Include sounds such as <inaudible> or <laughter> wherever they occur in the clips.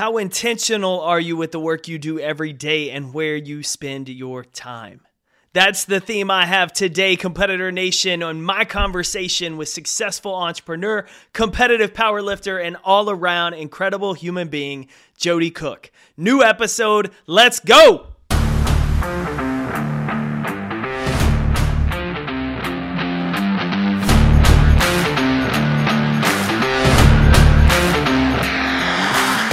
How intentional are you with the work you do every day and where you spend your time? That's the theme I have today, Competitor Nation, on my conversation with successful entrepreneur, competitive powerlifter, and all around incredible human being, Jodie Cook. New episode, let's go!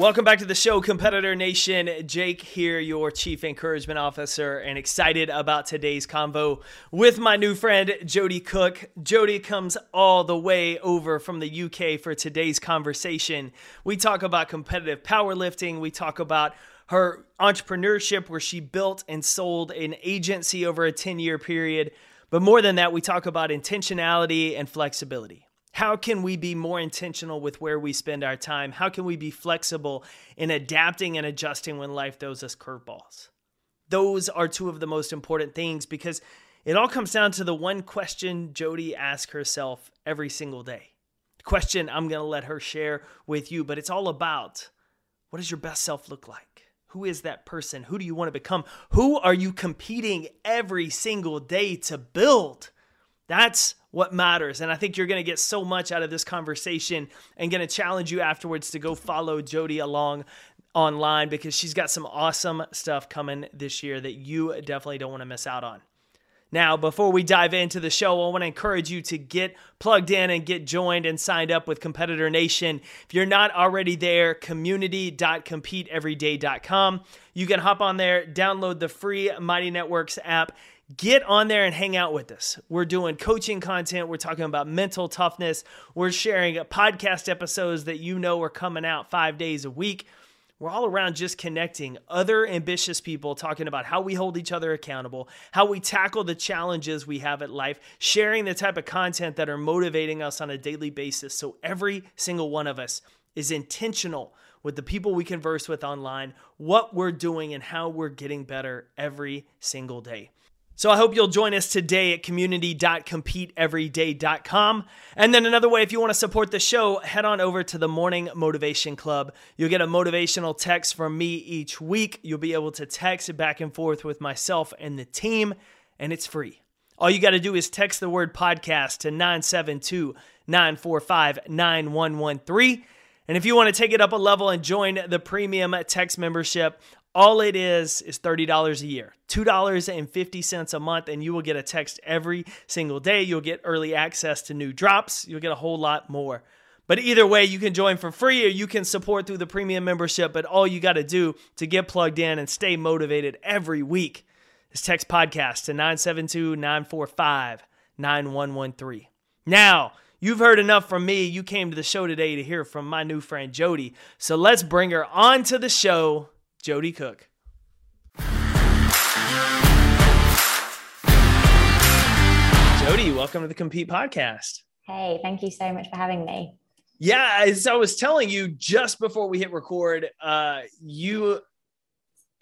Welcome back to the show, Competitor Nation. Jake here, your Chief Encouragement Officer, and excited about today's convo with my new friend, Jodie Cook. Jodie comes all the way over from the UK for today's conversation. We talk about competitive powerlifting, we talk about her entrepreneurship, where she built and sold an agency over a 10 year period. But more than that, we talk about intentionality and flexibility. How can we be more intentional with where we spend our time? How can we be flexible in adapting and adjusting when life throws us curveballs? Those are two of the most important things because it all comes down to the one question Jodie asks herself every single day. The question I'm going to let her share with you, but it's all about what does your best self look like? Who is that person? Who do you want to become? Who are you competing every single day to build? That's what matters. And I think you're going to get so much out of this conversation and going to challenge you afterwards to go follow Jodie along online because she's got some awesome stuff coming this year that you definitely don't want to miss out on. Now, before we dive into the show, I want to encourage you to get plugged in and get joined and signed up with Competitor Nation. If you're not already there, community.competeeveryday.com. You can hop on there, download the free Mighty Networks app, get on there and hang out with us. We're doing coaching content. We're talking about mental toughness. We're sharing podcast episodes that you know are coming out five days a week. We're all around just connecting other ambitious people, talking about how we hold each other accountable, how we tackle the challenges we have at life, sharing the type of content that are motivating us on a daily basis. So every single one of us is intentional with the people we converse with online, what we're doing, and how we're getting better every single day. So I hope you'll join us today at community.competeeveryday.com. And then another way, if you want to support the show, head on over to the Morning Motivation Club. You'll get a motivational text from me each week. You'll be able to text back and forth with myself and the team, and it's free. All you got to do is text the word podcast to 972 945 9113. And if you want to take it up a level and join the premium text membership, all it is is $30 a year, $2.50 a month, and you will get a text every single day. You'll get early access to new drops. You'll get a whole lot more. But either way, you can join for free or you can support through the premium membership. But all you got to do to get plugged in and stay motivated every week is text podcast to 972 945 9113. Now, you've heard enough from me. You came to the show today to hear from my new friend Jodie. So let's bring her on to the show Jodie Cook. Jodie, welcome to the Compete Podcast. Hey, thank you so much for having me. Yeah, as I was telling you just before we hit record, uh, you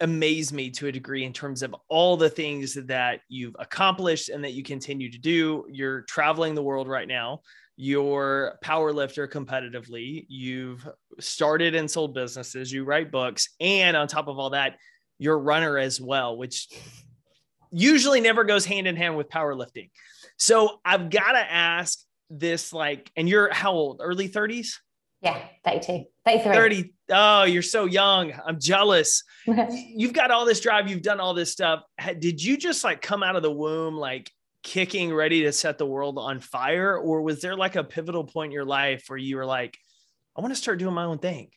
amaze me to a degree in terms of all the things that you've accomplished and that you continue to do. You're traveling the world right now you're power lifter competitively. You've started and sold businesses. You write books. And on top of all that you're a runner as well which usually never goes hand in hand with powerlifting so i've got to ask this like and you're how old? Early 30s yeah 32 33 30 oh you're so young. I'm jealous. <laughs> You've got all this drive. You've done all this stuff. Did you just like come out of the womb like kicking ready to set the world on fire or was there like a pivotal point in your life where you were like i want to start doing my own thing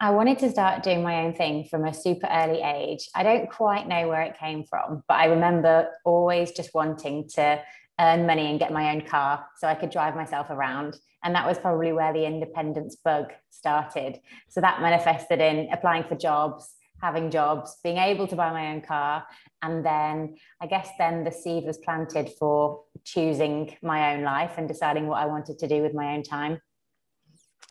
I wanted to start doing my own thing from a super early age. I don't quite know where it came from, but I remember always just wanting to earn money and get my own car so I could drive myself around. And that was probably where the independence bug started. So that manifested in applying for jobs, having jobs, being able to buy my own car. And then I guess then the seed was planted for choosing my own life and deciding what I wanted to do with my own time.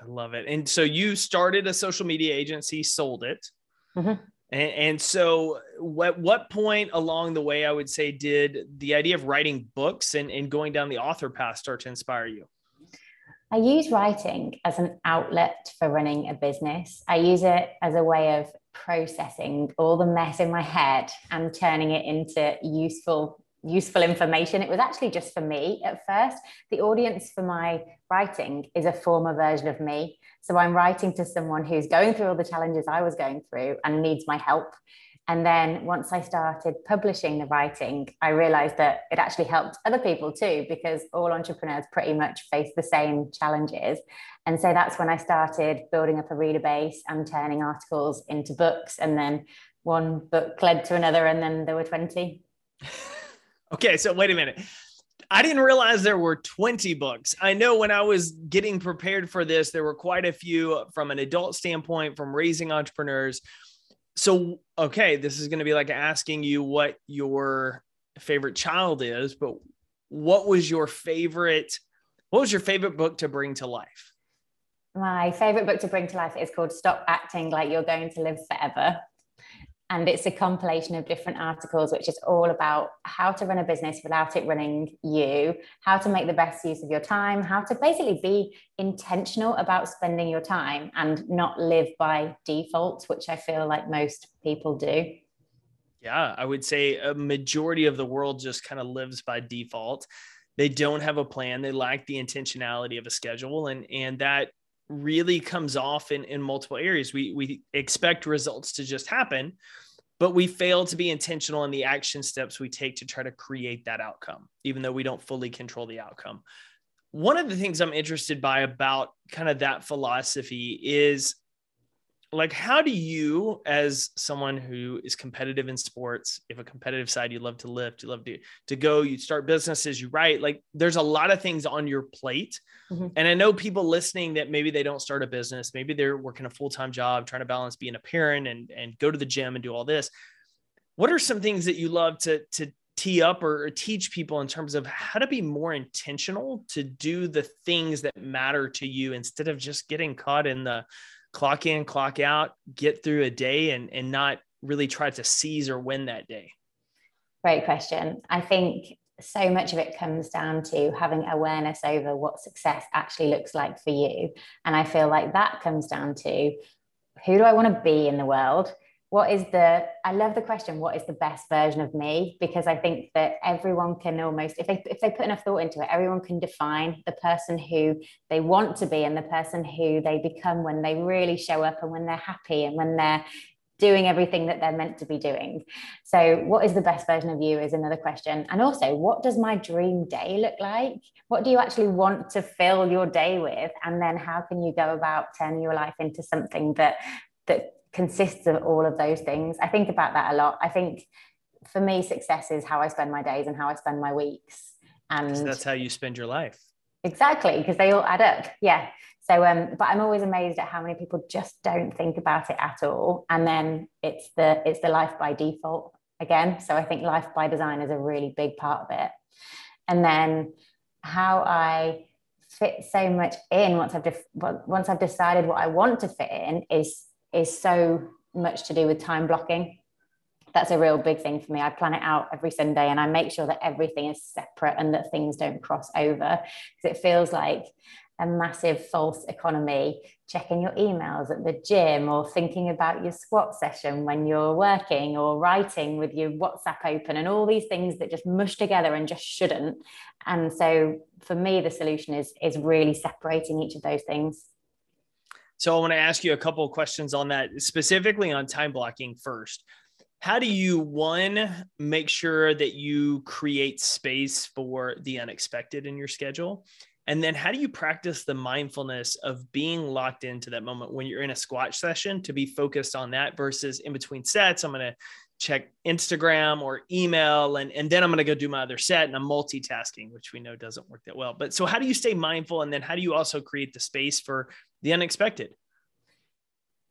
I love it. And so you started a social media agency, sold it. Mm-hmm. And, and, so, what what point along the way, I would say, did the idea of writing books and, and going down the author path start to inspire you? I use writing as an outlet for running a business. I use it as a way of processing all the mess in my head and turning it into useful useful information. It was actually just for me at first. The audience for my writing is a former version of me. So I'm writing to someone who's going through all the challenges I was going through and needs my help. And then once I started publishing the writing, I realized that it actually helped other people too, because all entrepreneurs pretty much face the same challenges. And so that's when I started building up a reader base and turning articles into books. And then one book led to another, and then there were 20. <laughs> Okay, so wait a minute. I didn't realize there were 20 books. I know when I was getting prepared for this, there were quite a few from an adult standpoint, from raising entrepreneurs. So, okay, this is going to be like asking you what your favorite child is, but what was your favorite? What was your favorite book to bring to life? My favorite book to bring to life is called Stop Acting Like You're Going to Live Forever and it's a compilation of different articles which is all about how to run a business without it running you how to make the best use of your time how to basically be intentional about spending your time and not live by default which i feel like most people do. Yeah i would say a majority of the world just kind of lives by default. They don't have a plan. They lack the intentionality of a schedule and and that really comes off in, in multiple areas. We, we expect results to just happen, but we fail to be intentional in the action steps we take to try to create that outcome, even though we don't fully control the outcome. One of the things I'm interested by about kind of that philosophy is like how do you as someone who is competitive in sports if a competitive side you love to lift you love to to go you start businesses you write like there's a lot of things on your plate mm-hmm. and i know people listening that maybe they don't start a business maybe they're working a full-time job trying to balance being a parent and and go to the gym and do all this what are some things that you love to to tee up or, or teach people in terms of how to be more intentional to do the things that matter to you instead of just getting caught in the clock in, clock out, get through a day and, and not really try to seize or win that day? Great question. I think so much of it comes down to having awareness over what success actually looks like for you. And I feel like that comes down to who do I want to be in the world? What is the i love the question what is the best version of me? Because i think that everyone can almost if they if they put enough thought into it everyone can define the person who they want to be and the person who they become when they really show up and when they're happy and when they're doing everything that they're meant to be doing. So what is the best version of you is another question. And also what does my dream day look like? What do you actually want to fill your day with? And then how can you go about turning your life into something that that consists of all of those things. I think about that a lot. I think for me, success is how I spend my days and how I spend my weeks. And that's how you spend your life. Exactly, because they all add up. Yeah. So, um, but I'm always amazed at how many people just don't think about it at all, and then it's the it's the life by default again. So I think life by design is a really big part of it, and then how I fit so much in once I've def- once I've decided what I want to fit in is is so much to do with time blocking. That's a real big thing for me. I plan it out every Sunday and I make sure that everything is separate and that things don't cross over because it feels like a massive false economy checking your emails at the gym or thinking about your squat session when you're working or writing with your WhatsApp open and all these things that just mush together and just shouldn't. And so for me, the solution is is really separating each of those things. So I want to ask you a couple of questions on that, specifically on time blocking first. How do you one make sure that you create space for the unexpected in your schedule? And then how do you practice the mindfulness of being locked into that moment when you're in a squat session to be focused on that versus in between sets? I'm going to check Instagram or email, and, and then I'm going to go do my other set. And I'm multitasking, which we know doesn't work that well. But so, how do you stay mindful? And then, how do you also create the space for the unexpected?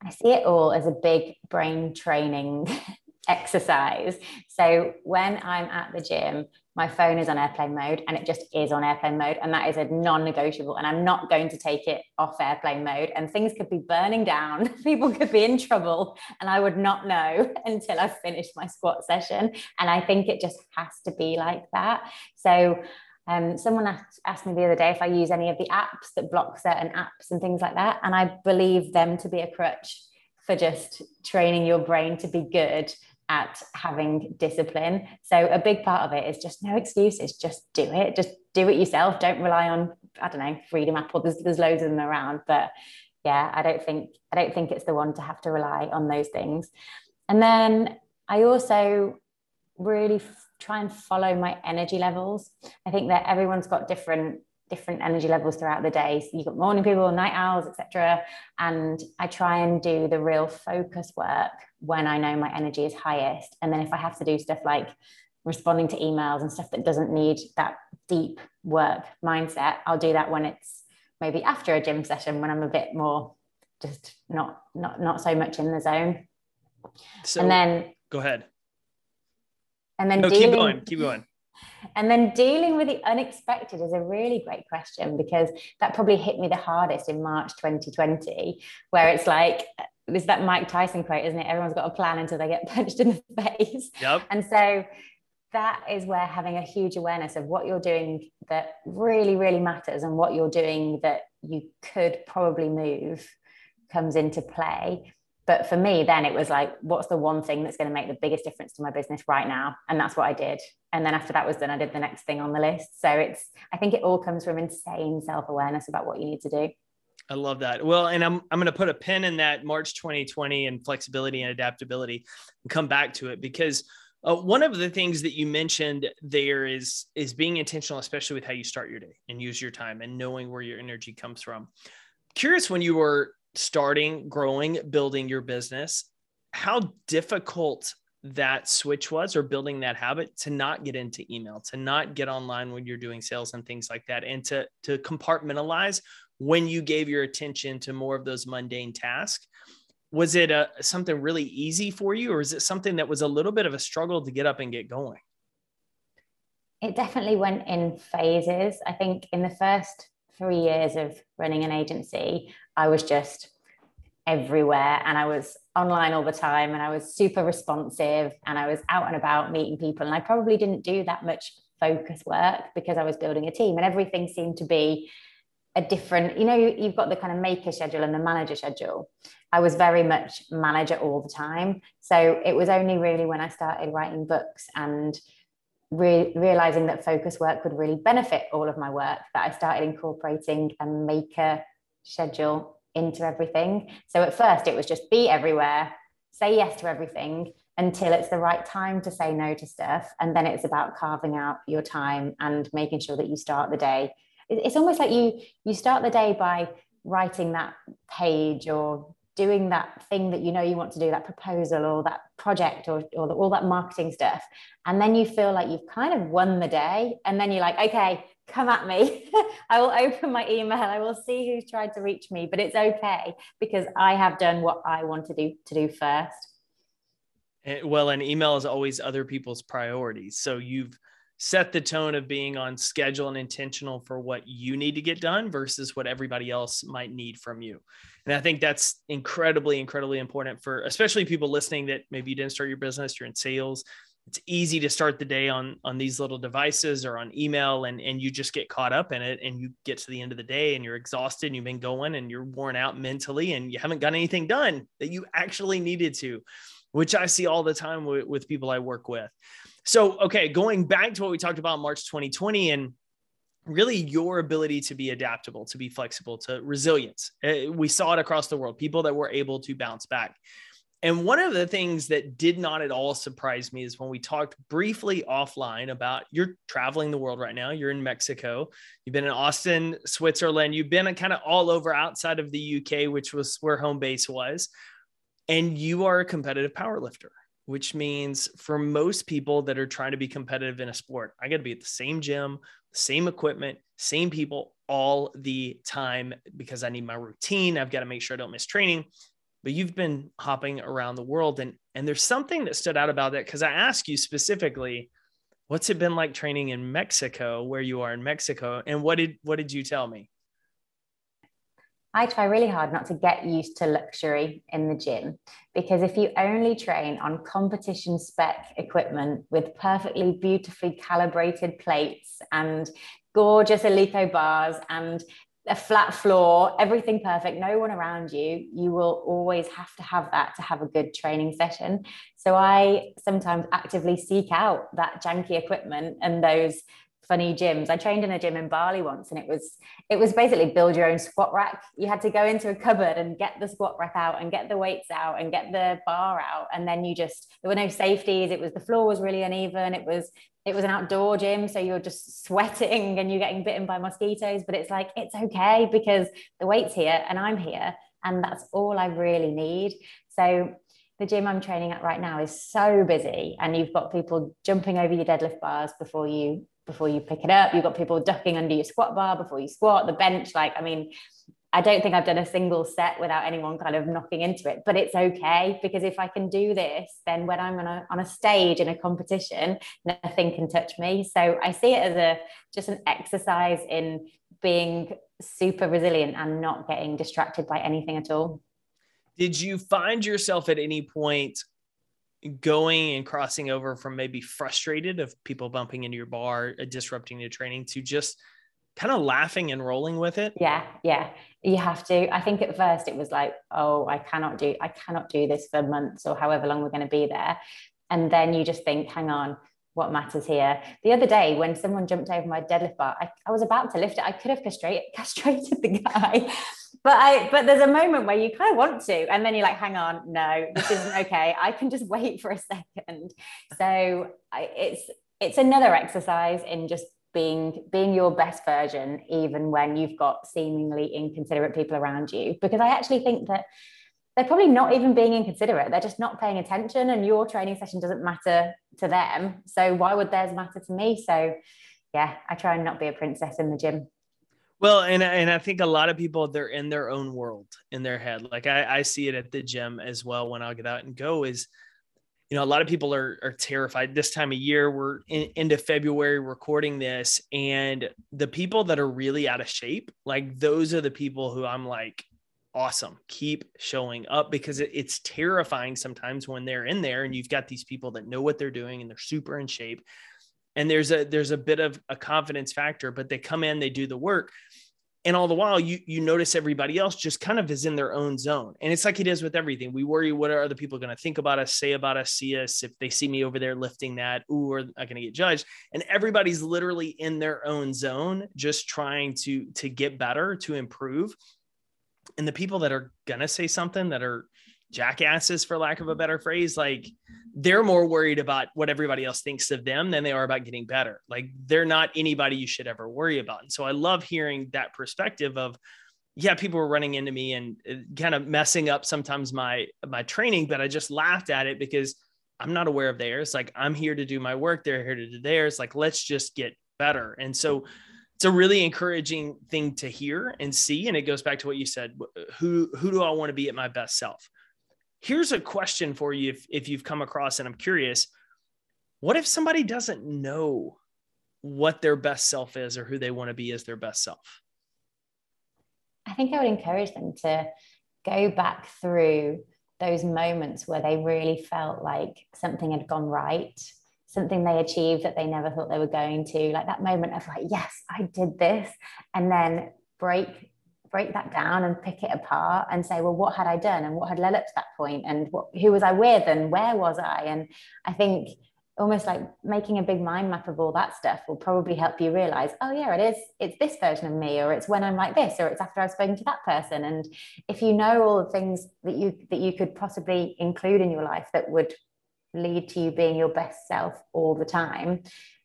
I see it all as a big brain training <laughs> exercise. So when I'm at the gym, my phone is on airplane mode and it just is on airplane mode. And that is a non negotiable. And I'm not going to take it off airplane mode. And things could be burning down, <laughs> people could be in trouble. And I would not know <laughs> until I've finished my squat session. And I think it just has to be like that. So um, someone asked, asked me the other day if I use any of the apps that block certain apps and things like that. And I believe them to be a crutch for just training your brain to be good at having discipline. So a big part of it is just no excuses, just do it, just do it yourself. Don't rely on, I don't know, Freedom Apple. There's there's loads of them around, but yeah, I don't think I don't think it's the one to have to rely on those things. And then I also really try and follow my energy levels. I think that everyone's got different different energy levels throughout the day. So you've got morning people, night owls, etc. And I try and do the real focus work when I know my energy is highest. And then if I have to do stuff like responding to emails and stuff that doesn't need that deep work mindset, I'll do that when it's maybe after a gym session when I'm a bit more just not not not so much in the zone. So and then go ahead. And then no, dealing, keep going, keep going. And then dealing with the unexpected is a really great question because that probably hit me the hardest in March 2020, where it's like, there's that Mike Tyson quote, isn't it? Everyone's got a plan until they get <laughs> punched in the face. Yep. And so that is where having a huge awareness of what you're doing that really, really matters and what you're doing that you could probably move comes into play but for me then it was like what's the one thing that's going to make the biggest difference to my business right now and that's what i did and then after that was done i did the next thing on the list so it's i think it all comes from insane self-awareness about what you need to do I love that. Well, and I'm I'm going to put a pin in that March 2020 and flexibility and adaptability and come back to it because uh, one of the things that you mentioned there is is being intentional, especially with how you start your day and use your time and knowing where your energy comes from. Curious when you were starting, growing, building your business, how difficult that switch was or building that habit to not get into email, to not get online when you're doing sales and things like that, and to, to compartmentalize when you gave your attention to more of those mundane tasks. Was it a, something really easy for you, or is it something that was a little bit of a struggle to get up and get going? It definitely went in phases. I think in the first three years of running an agency, I was just everywhere and I was online all the time and I was super responsive and I was out and about meeting people. And I probably didn't do that much focus work because I was building a team and everything seemed to be a different, you know, you've got the kind of maker schedule and the manager schedule. I was very much manager all the time. So it was only really when I started writing books and re- realizing that focus work would really benefit all of my work that I started incorporating a maker schedule into everything. So at first, it was just be everywhere, say yes to everything until it's the right time to say no to stuff. And then it's about carving out your time and making sure that you start the day. It's almost like you you start the day by writing that page or doing that thing that you know you want to do, that proposal or that project or, or all that marketing stuff. And then you feel like you've kind of won the day. And then you're like, okay, come at me. <laughs> I will open my email. I will see who's tried to reach me, but it's okay because I have done what I want to do to do first. Eh, well, and email is always other people's priorities. So you've set the tone of being on schedule and intentional for what you need to get done versus what everybody else might need from you. And I think that's incredibly, incredibly important for especially people listening that maybe you didn't start your business, you're in sales. It's easy to start the day on on these little devices or on email and and you just get caught up in it and you get to the end of the day and you're exhausted and you've been going and you're worn out mentally and you haven't got anything done that you actually needed to, which I see all the time with, with people I work with. So, okay, going back to what we talked about in March 2020 and really your ability to be adaptable, to be flexible, to resilience. Eh, we saw it across the world, people that were able to bounce back. And one of the things that did not at all surprise me is when we talked briefly offline about you're traveling the world right now. You're in Mexico. You've been in Austin, Switzerland. You've been kind of all over outside of the UK, which was where home base was. And you are a competitive power lifter which means for most people that are trying to be competitive in a sport, I got to be at the same gym, same equipment, same people all the time because I need my routine. I've got to make sure I don't miss training. But you've been hopping around the world and and there's something that stood out about that cuz I asked you specifically what's it been like training in Mexico where you are in Mexico and what did what did you tell me? I try really hard not to get used to luxury in the gym because if you only train on competition spec equipment with perfectly beautifully calibrated plates and gorgeous Eleiko bars and a flat floor, everything perfect, no one around you, you will always have to have that to have a good training session. So I sometimes actively seek out that janky equipment and those funny gyms. I trained in a gym in Bali once and it was it was basically build your own squat rack. You had to go into a cupboard and get the squat rack out and get the weights out and get the bar out and then you just there were no safeties. It was the floor was really uneven. It was it was an outdoor gym so you're just sweating and you're getting bitten by mosquitoes but it's like it's okay because the weight's here and I'm here and that's all I really need. So the gym I'm training at right now is so busy and you've got people jumping over your deadlift bars before you before you pick it up. You've got people ducking under your squat bar before you squat, the bench. Like, I mean, I don't think I've done a single set without anyone kind of knocking into it, but it's okay because if I can do this, then when I'm on a, on a stage in a competition, nothing can touch me. So I see it as a just an exercise in being super resilient and not getting distracted by anything at all. Did you find yourself at any point going and crossing over from maybe frustrated of people bumping into your bar, uh, disrupting your training to just kind of laughing and rolling with it? Yeah, yeah. You have to. I think at first it was like, oh, I cannot do, I cannot do this for months or however long we're going to be there. And then you just think, hang on, what matters here. The other day, when someone jumped over my deadlift bar, I, I was about to lift it. I could have castrated, <laughs> castrated the guy, but I but there's a moment where you kind of want to, and then you're like, hang on, no, this isn't <laughs> okay. I can just wait for a second. So I, it's it's another exercise in just being being your best version, even when you've got seemingly inconsiderate people around you. Because I actually think that they're probably not even being inconsiderate. They're just not paying attention, and your training session doesn't matter to them. So why would theirs matter to me? So yeah, I try and not be a princess in the gym. Well, and and I think a lot of people they're in their own world in their head. Like I, I see it at the gym as well when I'll get out and go is, you know, a lot of people are are terrified this time of year. We're in, into February recording this, and the people that are really out of shape, like those are the people who I'm like, awesome. Keep showing up because it, it's terrifying sometimes when they're in there and you've got these people that know what they're doing and they're super in shape. And there's a there's a bit of a confidence factor, but they come in, they do the work. And all the while you you notice everybody else just kind of is in their own zone. And it's like it is with everything. We worry what are other people going to think about us, say about us, see us if they see me over there lifting that, ooh, are I going to get judged? And everybody's literally in their own zone, just trying to to get better, to improve and the people that are gonna say something that are jackasses for lack of a better phrase like they're more worried about what everybody else thinks of them than they are about getting better. Like they're not anybody you should ever worry about. And so i love hearing that perspective of yeah people were running into me and uh, kind of messing up sometimes my my training but i just laughed at it because i'm not aware of theirs. Like i'm here to do my work. They're here to do theirs. Like let's just get better. And so it's a really encouraging thing to hear and see and it goes back to what you said who who do i want to be at my best self? Here's a question for you if, if you've come across and i'm curious what if somebody doesn't know what their best self is or who they want to be as their best self? I think i would encourage them to go back through those moments where they really felt like something had gone right something they achieved that they never thought they were going to like that moment of like yes i did this and then break break that down and pick it apart and say well what had i done and what had led up to that point and what, who was i with and where was i? And i think almost like making a big mind map of all that stuff will probably help you realize oh yeah it is it's this version of me or it's when i'm like this or it's after i've spoken to that person. And if you know all the things that you that you could possibly include in your life that would lead to you being your best self all the time,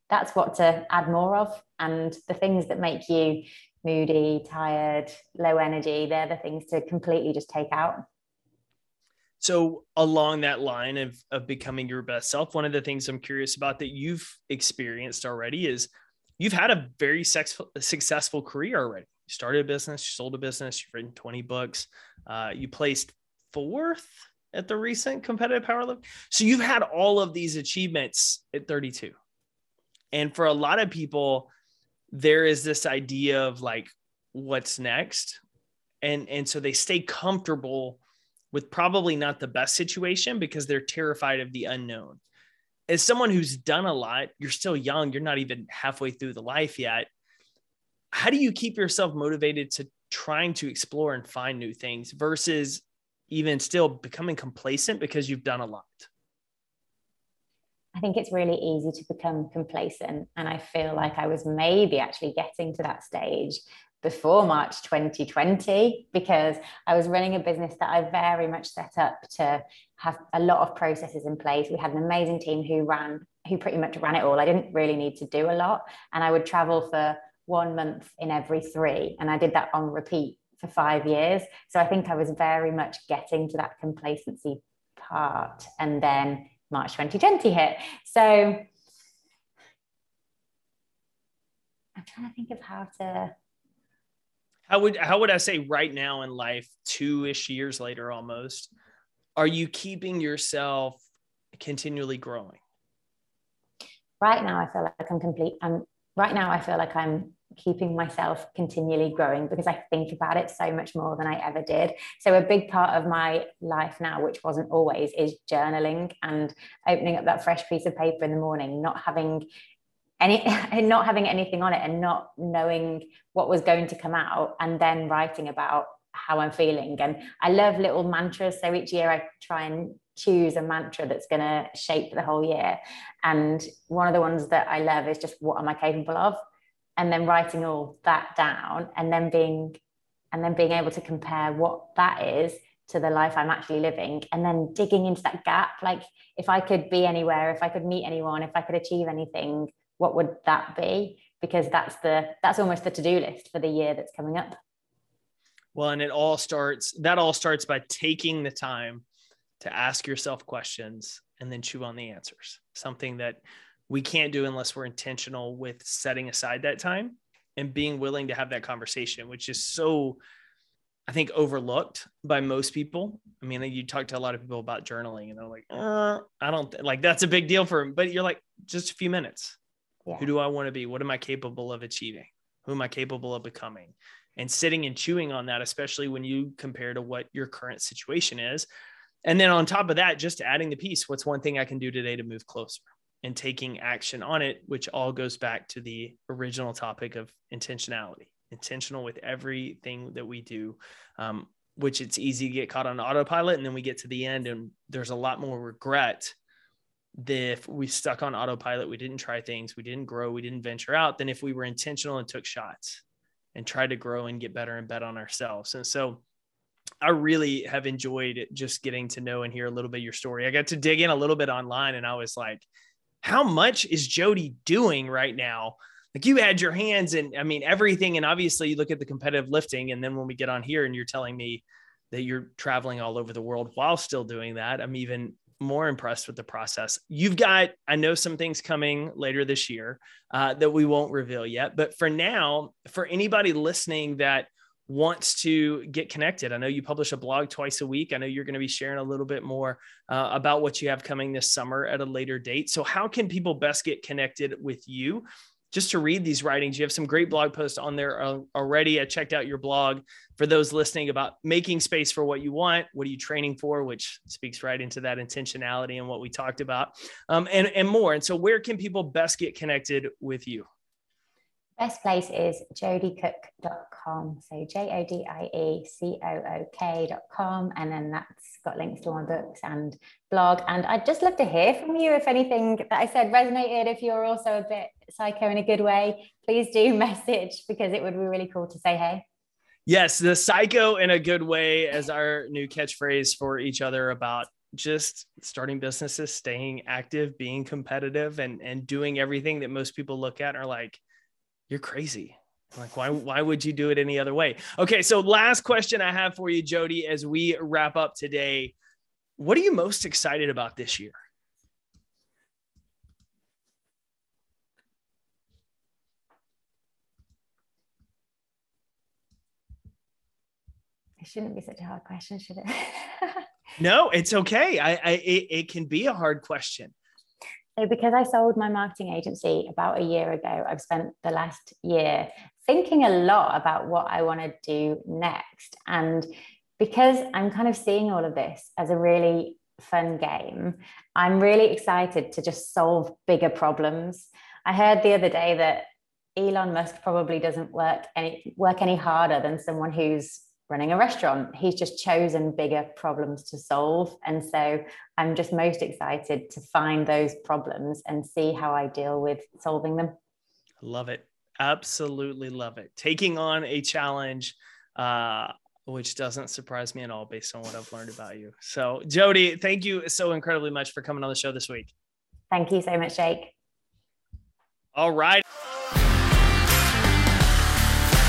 that's what to add more of. And the things that make you moody, tired, low energy, they're the things to completely just take out. So along that line of of becoming your best self, one of the things I'm curious about that you've experienced already is you've had a very successful successful career already. You started a business, you sold a business, you've written 20 books, uh, you placed fourth at the recent competitive power powerlifting. So you've had all of these achievements at 32. And for a lot of people, there is this idea of like what's next. And and so they stay comfortable with probably not the best situation because they're terrified of the unknown. As someone who's done a lot, you're still young, you're not even halfway through the life yet. How do you keep yourself motivated to trying to explore and find new things versus even still becoming complacent because you've done a lot? I think it's really easy to become complacent. And I feel like I was maybe actually getting to that stage before March 2020 because I was running a business that I very much set up to have a lot of processes in place. We had an amazing team who ran, who pretty much ran it all. I didn't really need to do a lot. And I would travel for one month in every three. And I did that on repeat for five years. So I think I was very much getting to that complacency part. And then March 2020 hit. So I'm trying to think of how to how would how would I say right now in life, two ish years later almost, are you keeping yourself continually growing? Right now, I feel like I'm complete. I'm right now. I feel like I'm keeping myself continually growing because I think about it so much more than I ever did. So a big part of my life now, which wasn't always, is journaling and opening up that fresh piece of paper in the morning, not having any <laughs> not having anything on it and not knowing what was going to come out and then writing about how I'm feeling. And I love little mantras. So each year I try and choose a mantra that's going to shape the whole year. And one of the ones that I love is just what am I capable of? And then writing all that down and then being and then being able to compare what that is to the life I'm actually living and then digging into that gap. Like if I could be anywhere, if I could meet anyone, if I could achieve anything, what would that be? Because that's the that's almost the to-do list for the year that's coming up. Well, and it all starts that all starts by taking the time to ask yourself questions and then chew on the answers. Something that we can't do unless we're intentional with setting aside that time and being willing to have that conversation, which is so I think overlooked by most people. I mean, you talk to a lot of people about journaling and they're like, uh, I don't th-. like that's a big deal for them, but you're like, just a few minutes. Yeah. Who do I want to be? What am I capable of achieving? Who am I capable of becoming? And sitting and chewing on that, especially when you compare to what your current situation is. And then on top of that, just adding the piece what's one thing I can do today to move closer and taking action on it, which all goes back to the original topic of intentionality, intentional with everything that we do. Um, which it's easy to get caught on autopilot and then we get to the end and there's a lot more regret if we stuck on autopilot, we didn't try things, we didn't grow, we didn't venture out, than if we were intentional and took shots and tried to grow and get better and bet on ourselves. And so I really have enjoyed just getting to know and hear a little bit your story. I got to dig in a little bit online and I was like, how much is Jodie doing right now? Like you had your hands and I mean, everything. And obviously you look at the competitive lifting. And then when we get on here and you're telling me that you're traveling all over the world while still doing that, I'm even more impressed with the process. You've got, I know some things coming later this year uh, that we won't reveal yet. But for now, for anybody listening that wants to get connected, I know you publish a blog twice a week. I know you're going to be sharing a little bit more uh, about what you have coming this summer at a later date. So, how can people best get connected with you? just to read these writings. You have some great blog posts on there uh, already. I checked out your blog for those listening about making space for what you want. What are you training for? Which speaks right into that intentionality and what we talked about, um, and and more. And so, where can people best get connected with you? Best place is jodiecook.com. So J O D I E C O O K.com. And then that's got links to all my books and blog. And I'd just love to hear from you if anything that I said resonated. If you're also a bit psycho in a good way, please do <laughs> message because it would be really cool to say hey. Yes, the psycho in a good way as our new catchphrase for each other about just starting businesses, staying active, being competitive, and and doing everything that most people look at are like, you're crazy. Like, why, why would you do it any other way? Okay. So last question I have for you, Jodie, as we wrap up today, what are you most excited about this year? It shouldn't be such a hard question, should it? <laughs> no, it's okay. I, I it, it can be a hard question. Because I sold my marketing agency about a year ago, I've spent the last year thinking a lot about what I want to do next. And because I'm kind of seeing all of this as a really fun game, I'm really excited to just solve bigger problems. I heard the other day that Elon Musk probably doesn't work any work any harder than someone who's running a restaurant. He's just chosen bigger problems to solve. And so I'm just most excited to find those problems and see how I deal with solving them. Love it. Absolutely love it. Taking on a challenge, uh, which doesn't surprise me at all based on what I've learned about you. So, Jodie, thank you so incredibly much for coming on the show this week. Thank you so much, Jake. All right.